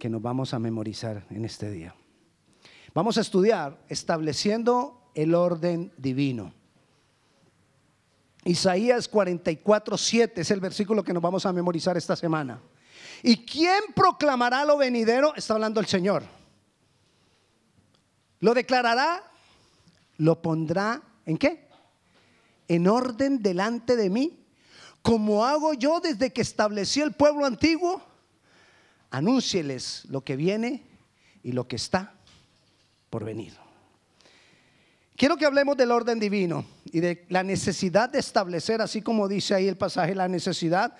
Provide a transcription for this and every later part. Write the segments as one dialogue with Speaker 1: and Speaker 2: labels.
Speaker 1: que nos vamos a memorizar en este día. Vamos a estudiar estableciendo el orden divino. Isaías 44, 7 es el versículo que nos vamos a memorizar esta semana. ¿Y quién proclamará lo venidero? Está hablando el Señor. Lo declarará, lo pondrá en qué? En orden delante de mí, como hago yo desde que establecí el pueblo antiguo. Anúncieles lo que viene y lo que está por venir. Quiero que hablemos del orden divino y de la necesidad de establecer, así como dice ahí el pasaje, la necesidad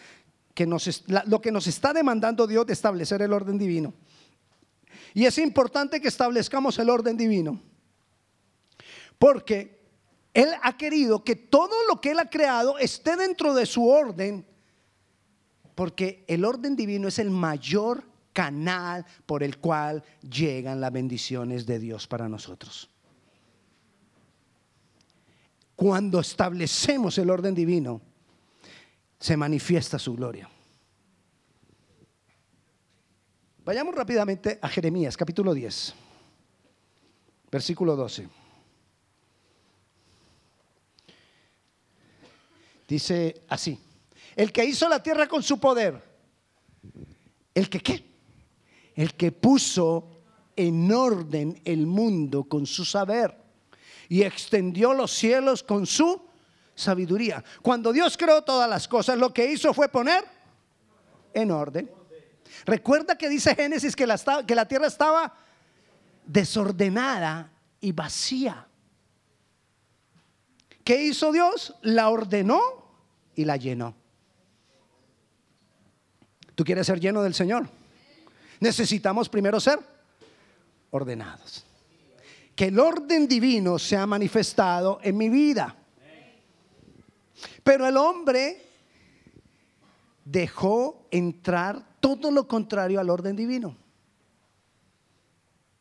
Speaker 1: que nos, lo que nos está demandando Dios de establecer el orden divino. Y es importante que establezcamos el orden divino, porque Él ha querido que todo lo que Él ha creado esté dentro de su orden, porque el orden divino es el mayor canal por el cual llegan las bendiciones de Dios para nosotros. Cuando establecemos el orden divino, se manifiesta su gloria. Vayamos rápidamente a Jeremías, capítulo 10, versículo 12. Dice así, el que hizo la tierra con su poder, el que qué, el que puso en orden el mundo con su saber y extendió los cielos con su sabiduría. Cuando Dios creó todas las cosas, lo que hizo fue poner en orden. Recuerda que dice Génesis que la, tierra estaba desordenada y vacía. ¿Qué hizo Dios? La ordenó y la llenó. ¿Tú quieres ser lleno del Señor? Necesitamos primero ser ordenados que el orden divino se ha manifestado en mi vida. Pero el hombre dejó entrar todo lo contrario al orden divino.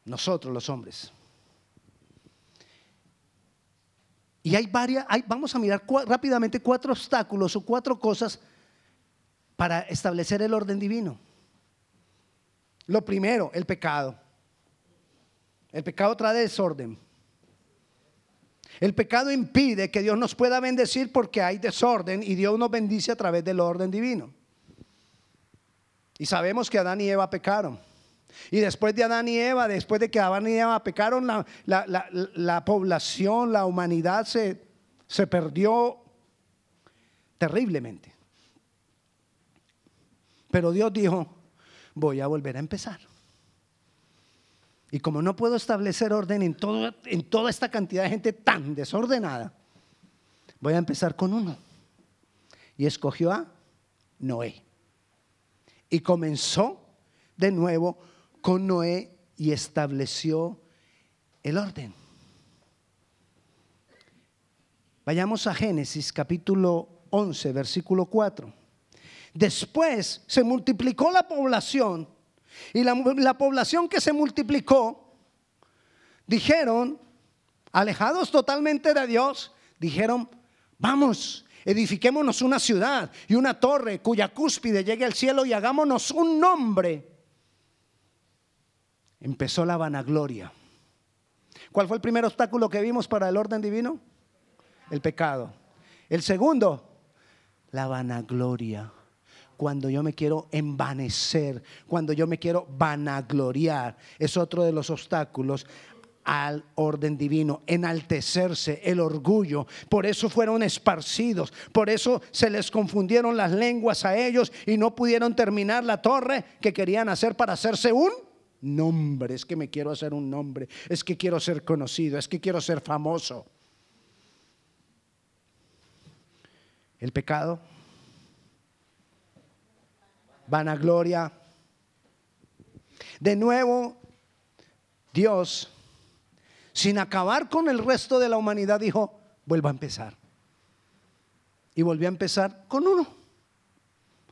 Speaker 1: Nosotros los hombres. Y hay varias, vamos a mirar rápidamente cuatro obstáculos o cuatro cosas para establecer el orden divino. Lo primero, el pecado. El pecado trae desorden. El pecado impide que Dios nos pueda bendecir porque hay desorden y Dios nos bendice a través del orden divino. Y sabemos que Adán y Eva pecaron. Y después de Adán y Eva, después de que Adán y Eva pecaron, la, población, la humanidad se, se perdió terriblemente. Pero Dios dijo, voy a volver a empezar. Y como no puedo establecer orden en, todo, en toda esta cantidad de gente tan desordenada, voy a empezar con uno. Y escogió a Noé. Y comenzó de nuevo con Noé y estableció el orden. Vayamos a Génesis capítulo 11, versículo 4. Después se multiplicó la población y la, población que se multiplicó, dijeron, alejados totalmente de Dios, dijeron, vamos, edifiquémonos una ciudad y una torre cuya cúspide llegue al cielo y hagámonos un nombre. Empezó la vanagloria. ¿Cuál fue el primer obstáculo que vimos para el orden divino? El pecado. El segundo, la vanagloria cuando yo me quiero envanecer, cuando yo me quiero vanagloriar. Es otro de los obstáculos al orden divino, enaltecerse, el orgullo. Por eso fueron esparcidos, por eso se les confundieron las lenguas a ellos y no pudieron terminar la torre que querían hacer para hacerse un nombre. Es que me quiero hacer un nombre, es que quiero ser conocido, es que quiero ser famoso. El pecado vanagloria. De nuevo, Dios, sin acabar con el resto de la humanidad, dijo, vuelva a empezar. Y volvió a empezar con uno,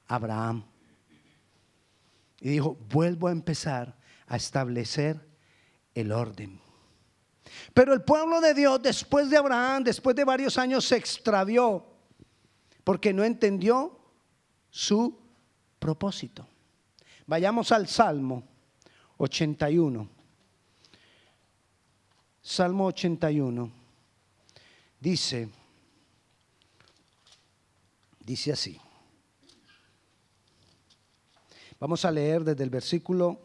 Speaker 1: Abraham. Y dijo, vuelvo a empezar a establecer el orden. Pero el pueblo de Dios, después de Abraham, después de varios años, se extravió porque no entendió su propósito. Vayamos al Salmo, 81. Salmo 81 dice, dice así. Vamos a leer desde el versículo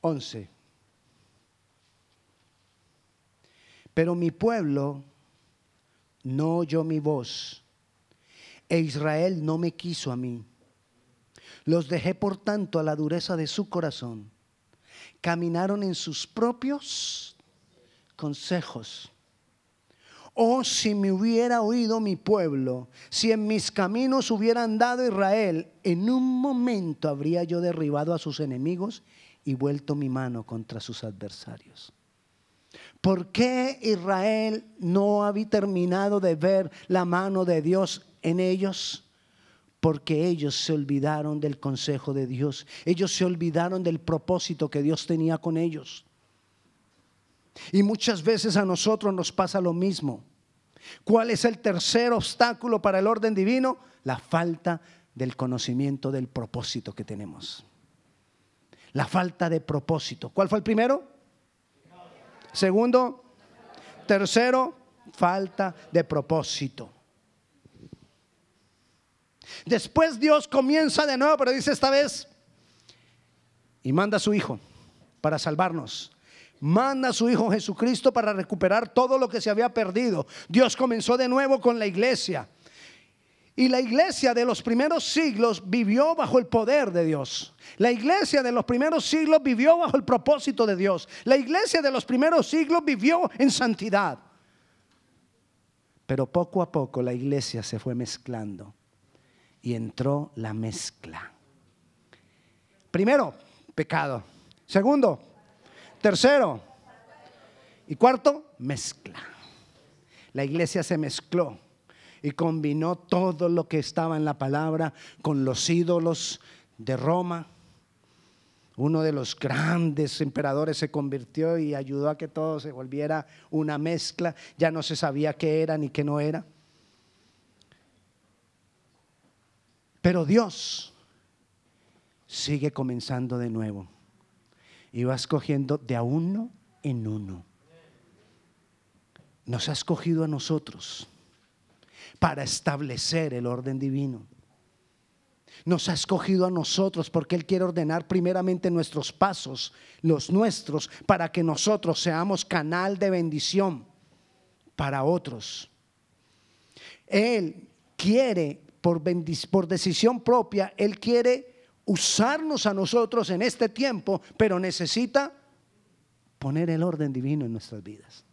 Speaker 1: 11. Pero mi pueblo no oyó mi voz, e Israel no me quiso a mí. Los dejé por tanto a la dureza de su corazón. Caminaron en sus propios consejos. Oh, si me hubiera oído mi pueblo, si en mis caminos hubiera andado Israel, en un momento habría yo derribado a sus enemigos y vuelto mi mano contra sus adversarios. ¿Por qué Israel no había terminado de ver la mano de Dios en ellos? Porque ellos se olvidaron del consejo de Dios. Ellos se olvidaron del propósito que Dios tenía con ellos. Y muchas veces a nosotros nos pasa lo mismo. ¿Cuál es el tercer obstáculo para el orden divino? La falta del conocimiento del propósito que tenemos. La falta de propósito. ¿Cuál fue el primero? Segundo, tercero, falta de propósito. Después Dios comienza de nuevo, pero dice esta vez, y manda a su Hijo para salvarnos. Manda a su Hijo Jesucristo para recuperar todo lo que se había perdido. Dios comenzó de nuevo con la iglesia. Y la iglesia de los primeros siglos vivió bajo el poder de Dios. La iglesia de los primeros siglos vivió bajo el propósito de Dios. La iglesia de los primeros siglos vivió en santidad. Pero poco a poco la iglesia se fue mezclando y entró la mezcla. Primero, pecado. Segundo, tercero y cuarto, mezcla. La iglesia se mezcló y combinó todo lo que estaba en la palabra con los ídolos de Roma. Uno de los grandes emperadores se convirtió y ayudó a que todo se volviera una mezcla. Ya no se sabía qué era ni qué no era. Pero Dios sigue comenzando de nuevo y va escogiendo de a uno en uno. Nos ha escogido a nosotros para establecer el orden divino. Nos ha escogido a nosotros porque Él quiere ordenar primeramente nuestros pasos, los nuestros, para que nosotros seamos canal de bendición para otros. Él quiere, por, decisión propia, Él quiere usarnos a nosotros en este tiempo, pero necesita poner el orden divino en nuestras vidas.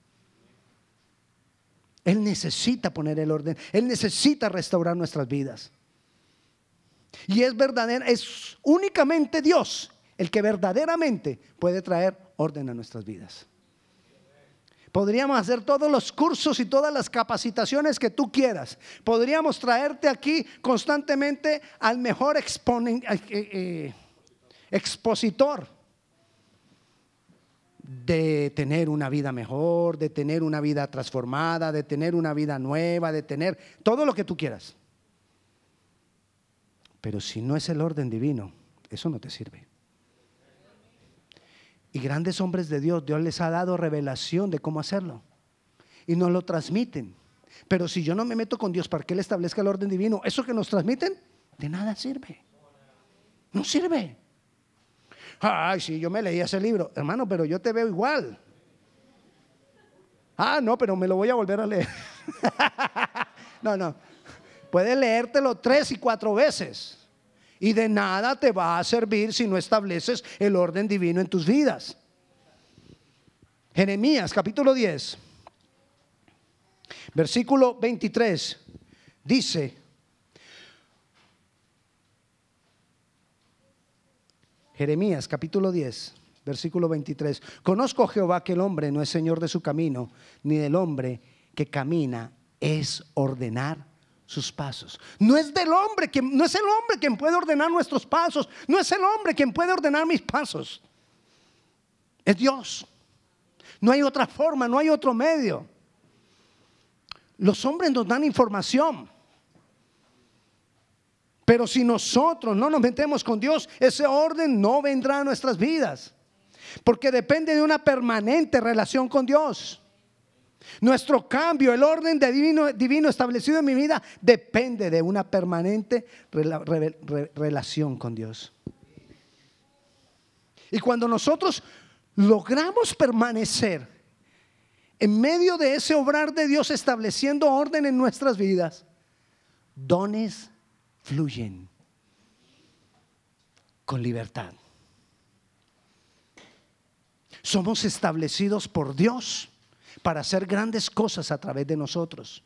Speaker 1: Él necesita poner el orden. Él necesita restaurar nuestras vidas. Y es verdadero, es únicamente Dios el que verdaderamente puede traer orden a nuestras vidas. Podríamos hacer todos los cursos y todas las capacitaciones que tú quieras. Podríamos traerte aquí constantemente al mejor eh, eh, expositor de tener una vida mejor, de tener una vida transformada, de tener una vida nueva, de tener todo lo que tú quieras. Pero si no es el orden divino, eso no te sirve. Y grandes hombres de Dios, Dios les ha dado revelación de cómo hacerlo. Y nos lo transmiten. Pero si yo no me meto con Dios para que Él establezca el orden divino, eso que nos transmiten, de nada sirve. No sirve. Ay, sí, yo me leí ese libro. Hermano, pero yo te veo igual. Ah, no, pero me lo voy a volver a leer. no, no. Puedes leértelo tres y cuatro veces. Y de nada te va a servir si no estableces el orden divino en tus vidas. Jeremías capítulo 10, versículo 23, dice, Jeremías capítulo 10, versículo 23. Conozco Jehová que el hombre no es señor de su camino, ni del hombre que camina es ordenar sus pasos. No es del hombre quien, no es el hombre quien puede ordenar nuestros pasos, no es el hombre quien puede ordenar mis pasos. Es Dios. No hay otra forma, no hay otro medio. Los hombres nos dan información. Pero si nosotros no nos metemos con Dios, ese orden no vendrá a nuestras vidas. Porque depende de una permanente relación con Dios. Nuestro cambio, el orden divino, divino establecido en mi vida, depende de una permanente relación con Dios. Y cuando nosotros logramos permanecer en medio de ese obrar de Dios estableciendo orden en nuestras vidas, dones fluyen con libertad. Somos establecidos por Dios para hacer grandes cosas a través de nosotros.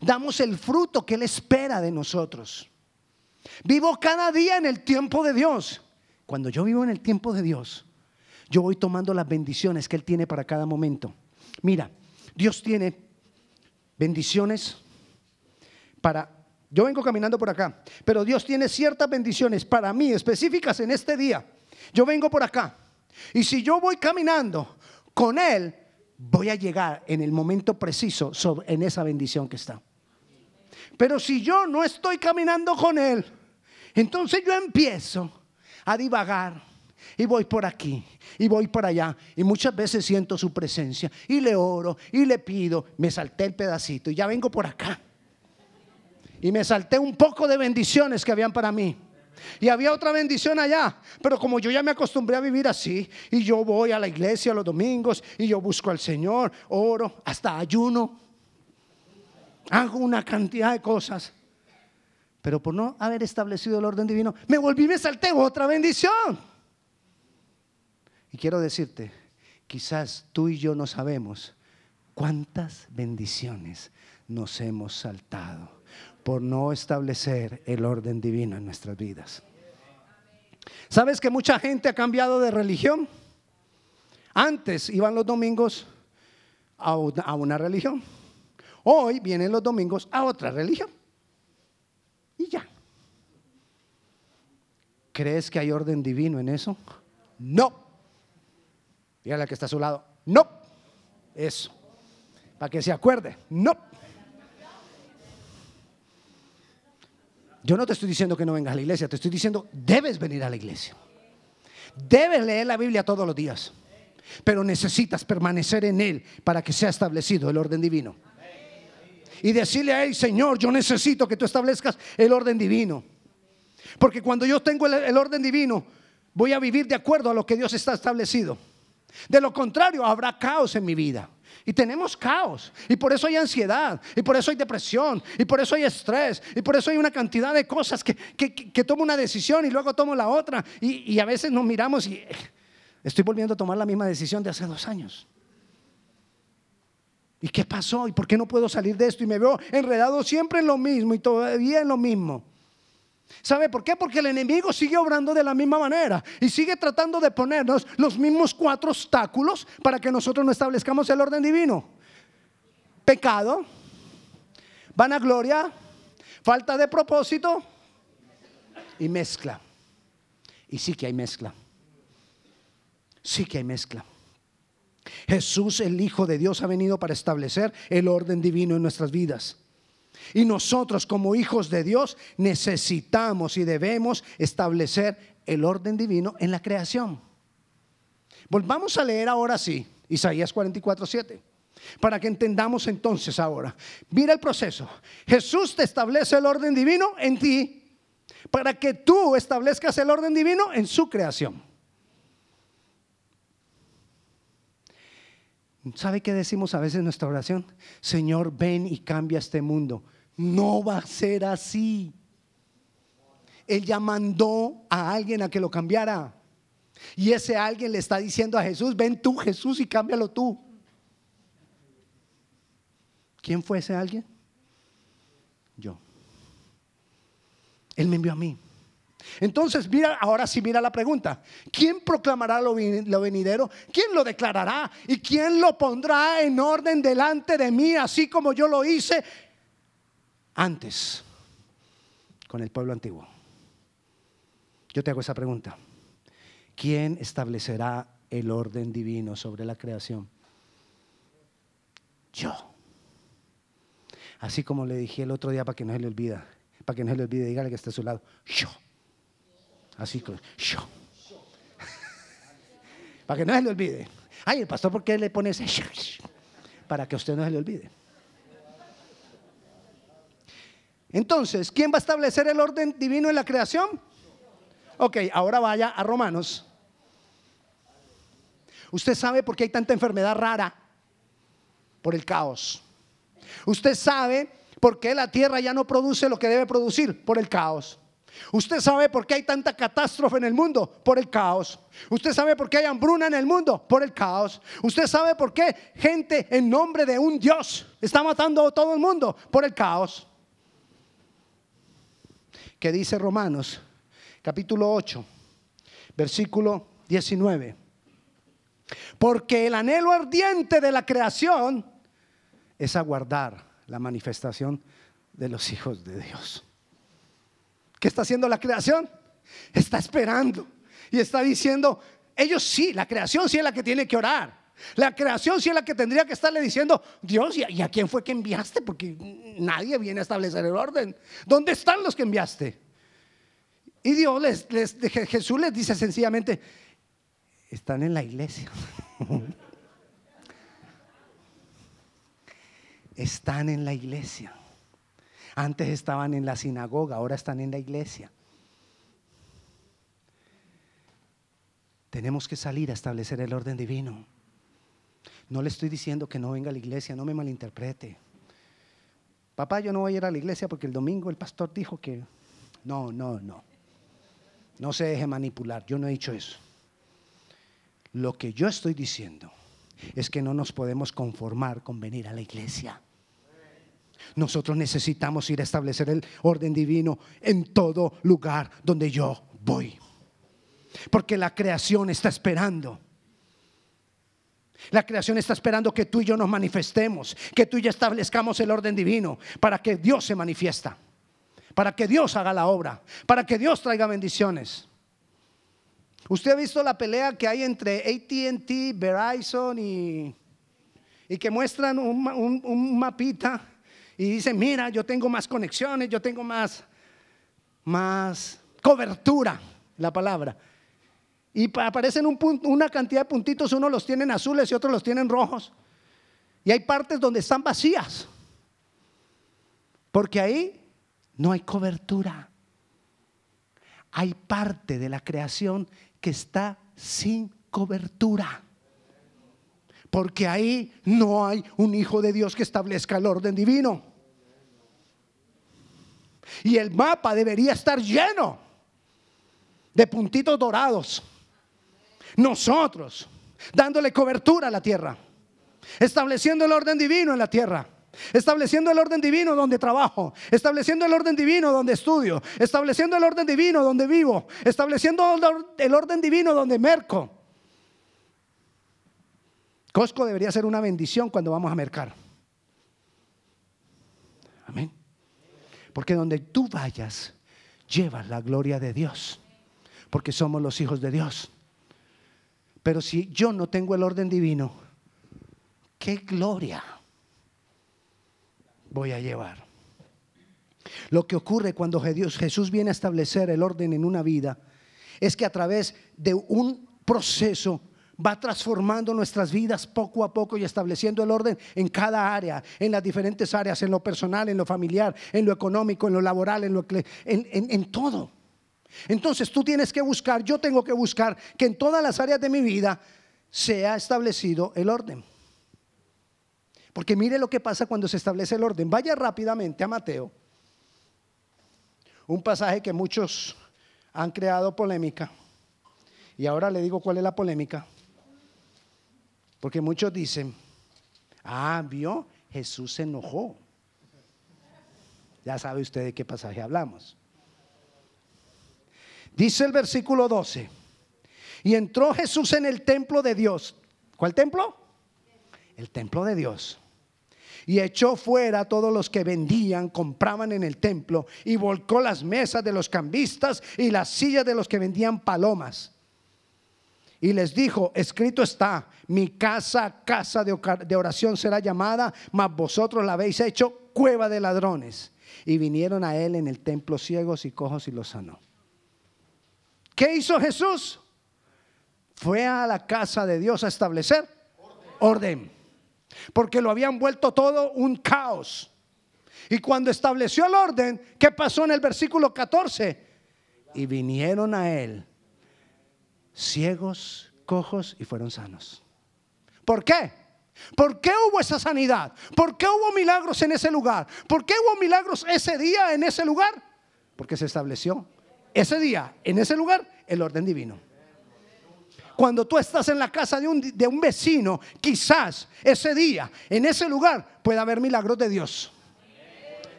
Speaker 1: Damos el fruto que Él espera de nosotros. Vivo cada día en el tiempo de Dios. Cuando yo vivo en el tiempo de Dios, yo voy tomando las bendiciones que Él tiene para cada momento. Mira, Dios tiene bendiciones para... Yo vengo caminando por acá, pero Dios tiene ciertas bendiciones para mí específicas en este día. Yo vengo por acá. Y si yo voy caminando con Él, voy a llegar en el momento preciso en esa bendición que está. Pero si yo no estoy caminando con Él, entonces yo empiezo a divagar y voy por aquí y voy por allá y muchas veces siento su presencia y le oro y le pido, me salté el pedacito y ya vengo por acá. Y me salté un poco de bendiciones que habían para mí. Y había otra bendición allá. Pero como yo ya me acostumbré a vivir así, y yo voy a la iglesia los domingos, y yo busco al Señor, oro, hasta ayuno, hago una cantidad de cosas. Pero por no haber establecido el orden divino, me volví y me salté otra bendición. Y quiero decirte, quizás tú y yo no sabemos cuántas bendiciones nos hemos saltado por no establecer el orden divino en nuestras vidas. ¿Sabes que mucha gente ha cambiado de religión? Antes iban los domingos a una, religión. Hoy vienen los domingos a otra religión. Y ya. ¿Crees que hay orden divino en eso? No. Dígale que está a su lado. No. Eso. Para que se acuerde. No. Yo no te estoy diciendo que no vengas a la iglesia, te estoy diciendo, debes venir a la iglesia. Debes leer la Biblia todos los días, pero necesitas permanecer en Él para que sea establecido el orden divino. Y decirle a Él, Señor, yo necesito que tú establezcas el orden divino. Porque cuando yo tengo el, el orden divino, voy a vivir de acuerdo a lo que Dios está establecido. De lo contrario, habrá caos en mi vida. Y tenemos caos. Y por eso hay ansiedad. Y por eso hay depresión. Y por eso hay estrés. Y por eso hay una cantidad de cosas que, que, tomo una decisión y luego tomo la otra. Y, y a veces nos miramos y estoy volviendo a tomar la misma decisión de hace dos años. ¿Y qué pasó? ¿Y por qué no puedo salir de esto? Y me veo enredado siempre en lo mismo y todavía en lo mismo. ¿Sabe por qué? Porque el enemigo sigue obrando de la misma manera y sigue tratando de ponernos los mismos cuatro obstáculos para que nosotros no establezcamos el orden divino. Pecado, vanagloria, falta de propósito y mezcla. Y sí que hay mezcla. Sí que hay mezcla. Jesús, el Hijo de Dios, ha venido para establecer el orden divino en nuestras vidas. Y nosotros como hijos de Dios necesitamos y debemos establecer el orden divino en la creación. Volvamos a leer ahora sí Isaías 44, 7. Para que entendamos entonces ahora. Mira el proceso. Jesús te establece el orden divino en ti para que tú establezcas el orden divino en su creación. ¿Sabe qué decimos a veces en nuestra oración? Señor, ven y cambia este mundo. No va a ser así. Él ya mandó a alguien a que lo cambiara. Y ese alguien le está diciendo a Jesús, ven tú Jesús y cámbialo tú. ¿Quién fue ese alguien? Yo. Él me envió a mí. Entonces, mira, ahora sí mira la pregunta. ¿Quién proclamará lo, venidero? ¿Quién lo declarará? ¿Y quién lo pondrá en orden delante de mí, así como yo lo hice antes con el pueblo antiguo? Yo te hago esa pregunta. ¿Quién establecerá el orden divino sobre la creación? Yo. Así como le dije el otro día para que no se le olvida para que no se le olvide, dígale que está a su lado. Yo. Así yo. para que no se le olvide. Ay, el pastor, ¿por qué le pone ese? Para que usted no se le olvide. Entonces, ¿quién va a establecer el orden divino en la creación? Ok, ahora vaya a Romanos. Usted sabe por qué hay tanta enfermedad rara. Por el caos. Usted sabe por qué la tierra ya no produce lo que debe producir. Por el caos. Usted sabe por qué hay tanta catástrofe en el mundo, por el caos. Usted sabe por qué hay hambruna en el mundo, por el caos. Usted sabe por qué gente en nombre de un Dios está matando a todo el mundo, por el caos. ¿Qué dice Romanos, capítulo 8, versículo 19. Porque el anhelo ardiente de la creación es aguardar la manifestación de los hijos de Dios. ¿Qué está haciendo la creación? Está esperando y está diciendo, ellos sí, la creación sí es la que tiene que orar. La creación sí es la que tendría que estarle diciendo, Dios, ¿y a quién fue que enviaste? Porque nadie viene a establecer el orden. ¿Dónde están los que enviaste? Y Dios les, Jesús les dice sencillamente, están en la iglesia. están en la iglesia. Antes estaban en la sinagoga, ahora están en la iglesia. Tenemos que salir a establecer el orden divino. No le estoy diciendo que no venga a la iglesia, no me malinterprete. Papá, yo no voy a ir a la iglesia porque el domingo el pastor dijo que... No, no, no. No se deje manipular, yo no he dicho eso. Lo que yo estoy diciendo es que no nos podemos conformar con venir a la iglesia. Nosotros necesitamos ir a establecer el orden divino en todo lugar donde yo voy. Porque la creación está esperando. La creación está esperando que tú y yo nos manifestemos, que tú y yo establezcamos el orden divino para que Dios se manifiesta, para que Dios haga la obra, para que Dios traiga bendiciones. Usted ha visto la pelea que hay entre ATT, Verizon y, y que muestran un, un mapita y dicen, mira, yo tengo más conexiones, yo tengo más, más cobertura, la palabra. Y aparecen un una cantidad de puntitos, unos los tienen azules y otros los tienen rojos. Y hay partes donde están vacías. Porque ahí no hay cobertura. Hay parte de la creación que está sin cobertura. Porque ahí no hay un hijo de Dios que establezca el orden divino. Y el mapa debería estar lleno de puntitos dorados. Nosotros dándole cobertura a la tierra, estableciendo el orden divino en la tierra. Estableciendo el orden divino donde trabajo, estableciendo el orden divino donde estudio, estableciendo el orden divino donde vivo, estableciendo el orden divino donde merco. Costco debería ser una bendición cuando vamos a mercar. Porque donde tú vayas, llevas la gloria de Dios. Porque somos los hijos de Dios. Pero si yo no tengo el orden divino, ¿qué gloria voy a llevar? Lo que ocurre cuando Jesús viene a establecer el orden en una vida es que a través de un proceso va transformando nuestras vidas poco a poco y estableciendo el orden en cada área, en las diferentes áreas, en lo personal, en lo familiar, en lo económico, en lo laboral, en, lo, en, todo. Entonces tú tienes que buscar, yo tengo que buscar que en todas las áreas de mi vida sea establecido el orden. Porque mire lo que pasa cuando se establece el orden. Vaya rápidamente a Mateo. Un pasaje que muchos han creado polémica. Y ahora le digo cuál es la polémica. Porque muchos dicen, ah, vio, Jesús se enojó. Ya sabe usted de qué pasaje hablamos. Dice el versículo 12, y entró Jesús en el templo de Dios. ¿Cuál templo? El templo de Dios. Y echó fuera a todos los que vendían, compraban en el templo, y volcó las mesas de los cambistas y las sillas de los que vendían palomas y les dijo, escrito está, mi casa, casa de oración será llamada, mas vosotros la habéis hecho cueva de ladrones. Y vinieron a él en el templo ciegos y cojos y los sanó. ¿Qué hizo Jesús? Fue a la casa de Dios a establecer orden. Porque lo habían vuelto todo un caos. Y cuando estableció el orden, ¿qué pasó en el versículo 14? Y vinieron a él ciegos, cojos y fueron sanos. ¿Por qué? ¿Por qué hubo esa sanidad? ¿Por qué hubo milagros en ese lugar? ¿Por qué hubo milagros ese día en ese lugar? Porque se estableció ese día, en ese lugar, el orden divino. Cuando tú estás en la casa de un, de un vecino, quizás ese día, en ese lugar, pueda haber milagros de Dios.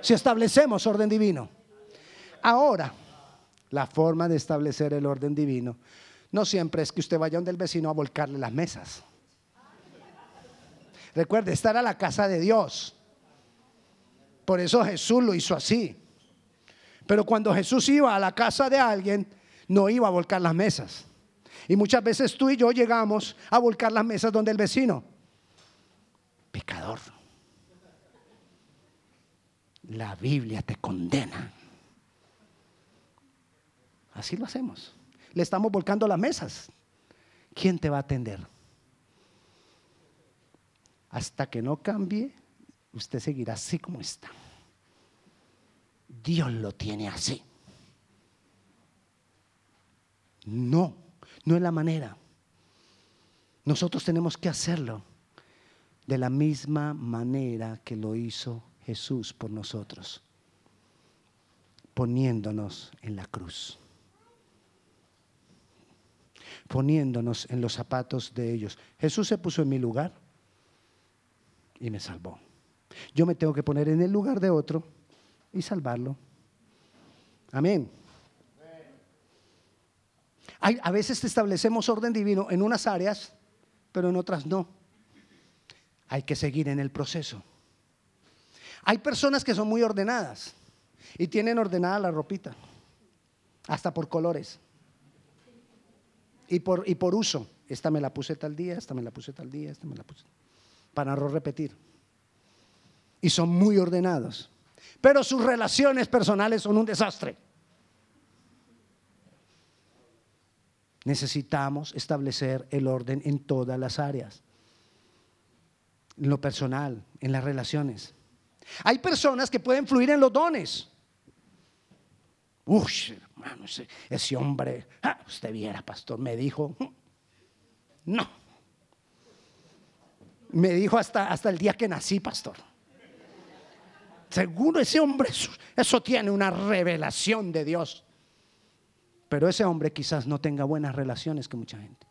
Speaker 1: Si establecemos orden divino. Ahora, la forma de establecer el orden divino no siempre es que usted vaya donde el vecino a volcarle las mesas. Recuerde, estar a la casa de Dios. Por eso Jesús lo hizo así. Pero cuando Jesús iba a la casa de alguien, no iba a volcar las mesas. Y muchas veces tú y yo llegamos a volcar las mesas donde el vecino. Pecador. La Biblia te condena. Así lo hacemos. Le estamos volcando las mesas. ¿Quién te va a atender? Hasta que no cambie, usted seguirá así como está. Dios lo tiene así. No, no es la manera. Nosotros tenemos que hacerlo de la misma manera que lo hizo Jesús por nosotros, poniéndonos en la cruz, poniéndonos en los zapatos de ellos. Jesús se puso en mi lugar y me salvó. Yo me tengo que poner en el lugar de otro y salvarlo. Amén. A veces establecemos orden divino en unas áreas, pero en otras no. Hay que seguir en el proceso. Hay personas que son muy ordenadas y tienen ordenada la ropita, hasta por colores y por, y por uso. Esta me la puse tal día, esta me la puse tal día, esta me la puse. Para no repetir. Y son muy ordenados. Pero sus relaciones personales son un desastre. Necesitamos establecer el orden en todas las áreas. En lo personal, en las relaciones. Hay personas que pueden fluir en los dones. Uy, hermano, ese, hombre, ah, usted viera, pastor, me dijo, no. Me dijo hasta, hasta el día que nací, pastor. Seguro ese hombre, eso tiene una revelación de Dios. Pero ese hombre quizás no tenga buenas relaciones con mucha gente.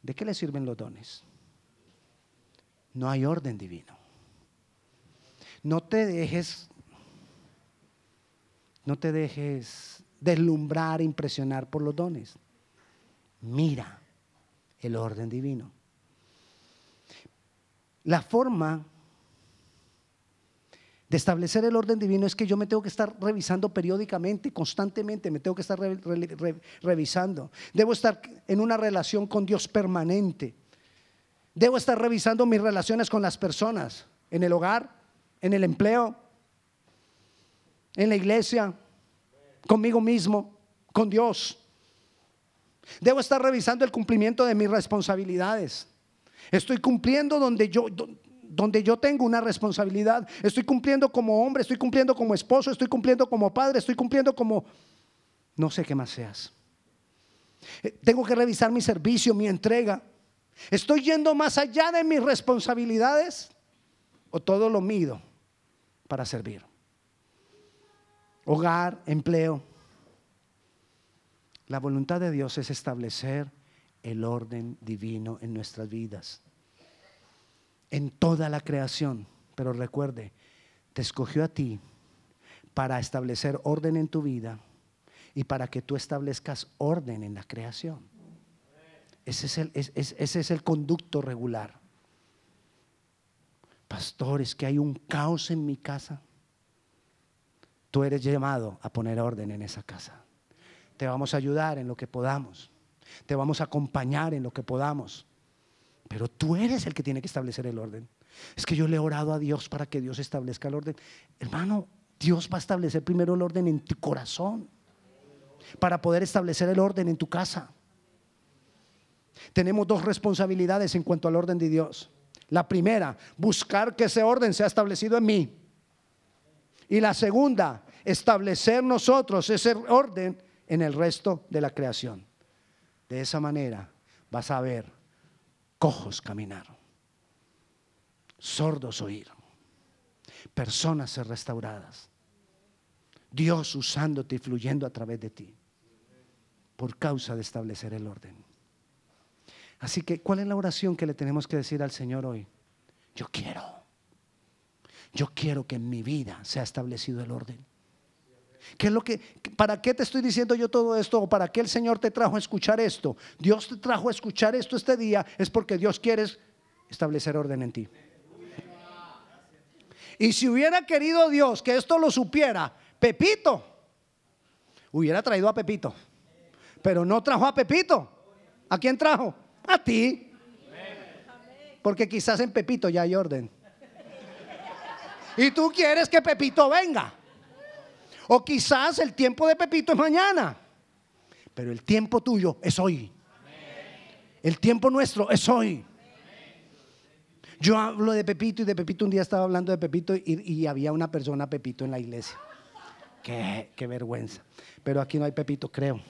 Speaker 1: ¿De qué le sirven los dones? No hay orden divino. No te dejes, no te dejes deslumbrar, impresionar por los dones. Mira el orden divino. La forma de establecer el orden divino es que yo me tengo que estar revisando periódicamente, constantemente, me tengo que estar revisando. Debo estar en una relación con Dios permanente. Debo estar revisando mis relaciones con las personas, en el hogar, en el empleo, en la iglesia, conmigo mismo, con Dios. Debo estar revisando el cumplimiento de mis responsabilidades. Estoy cumpliendo donde yo, donde yo tengo una responsabilidad. Estoy cumpliendo como hombre, estoy cumpliendo como esposo, estoy cumpliendo como padre, estoy cumpliendo como... No sé qué más seas. Eh, tengo que revisar mi servicio, mi entrega. ¿Estoy yendo más allá de mis responsabilidades o todo lo mido para servir? Hogar, empleo. La voluntad de Dios es establecer el orden divino en nuestras vidas, en toda la creación. Pero recuerde, te escogió a ti para establecer orden en tu vida y para que tú establezcas orden en la creación. Ese es el, ese es el conducto regular. Pastores, que hay un caos en mi casa. Tú eres llamado a poner orden en esa casa. Te vamos a ayudar en lo que podamos. Te vamos a acompañar en lo que podamos. Pero tú eres el que tiene que establecer el orden. Es que yo le he orado a Dios para que Dios establezca el orden. Hermano, Dios va a establecer primero el orden en tu corazón para poder establecer el orden en tu casa. Tenemos dos responsabilidades en cuanto al orden de Dios. La primera, buscar que ese orden sea establecido en mí. Y la segunda, establecer nosotros ese orden en el resto de la creación. De esa manera vas a ver cojos caminar, sordos oír, personas ser restauradas, Dios usándote y fluyendo a través de ti por causa de establecer el orden. Así que, ¿cuál es la oración que le tenemos que decir al Señor hoy? Yo quiero, yo quiero que en mi vida sea establecido el orden. ¿Qué es lo que, ¿Para qué te estoy diciendo yo todo esto? ¿O para qué el Señor te trajo a escuchar esto? Dios te trajo a escuchar esto este día es porque Dios quiere establecer orden en ti. Y si hubiera querido Dios que esto lo supiera, Pepito, hubiera traído a Pepito. Pero no trajo a Pepito. ¿A quién trajo? A ti. Porque quizás en Pepito ya hay orden. Y tú quieres que Pepito venga. O quizás el tiempo de Pepito es mañana. Pero el tiempo tuyo es hoy. El tiempo nuestro es hoy. Yo hablo de Pepito y de Pepito un día estaba hablando de Pepito y, había una persona Pepito en la iglesia. Qué, vergüenza. Pero aquí no hay Pepito, creo.